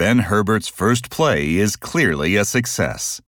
Ben Herbert's first play is clearly a success.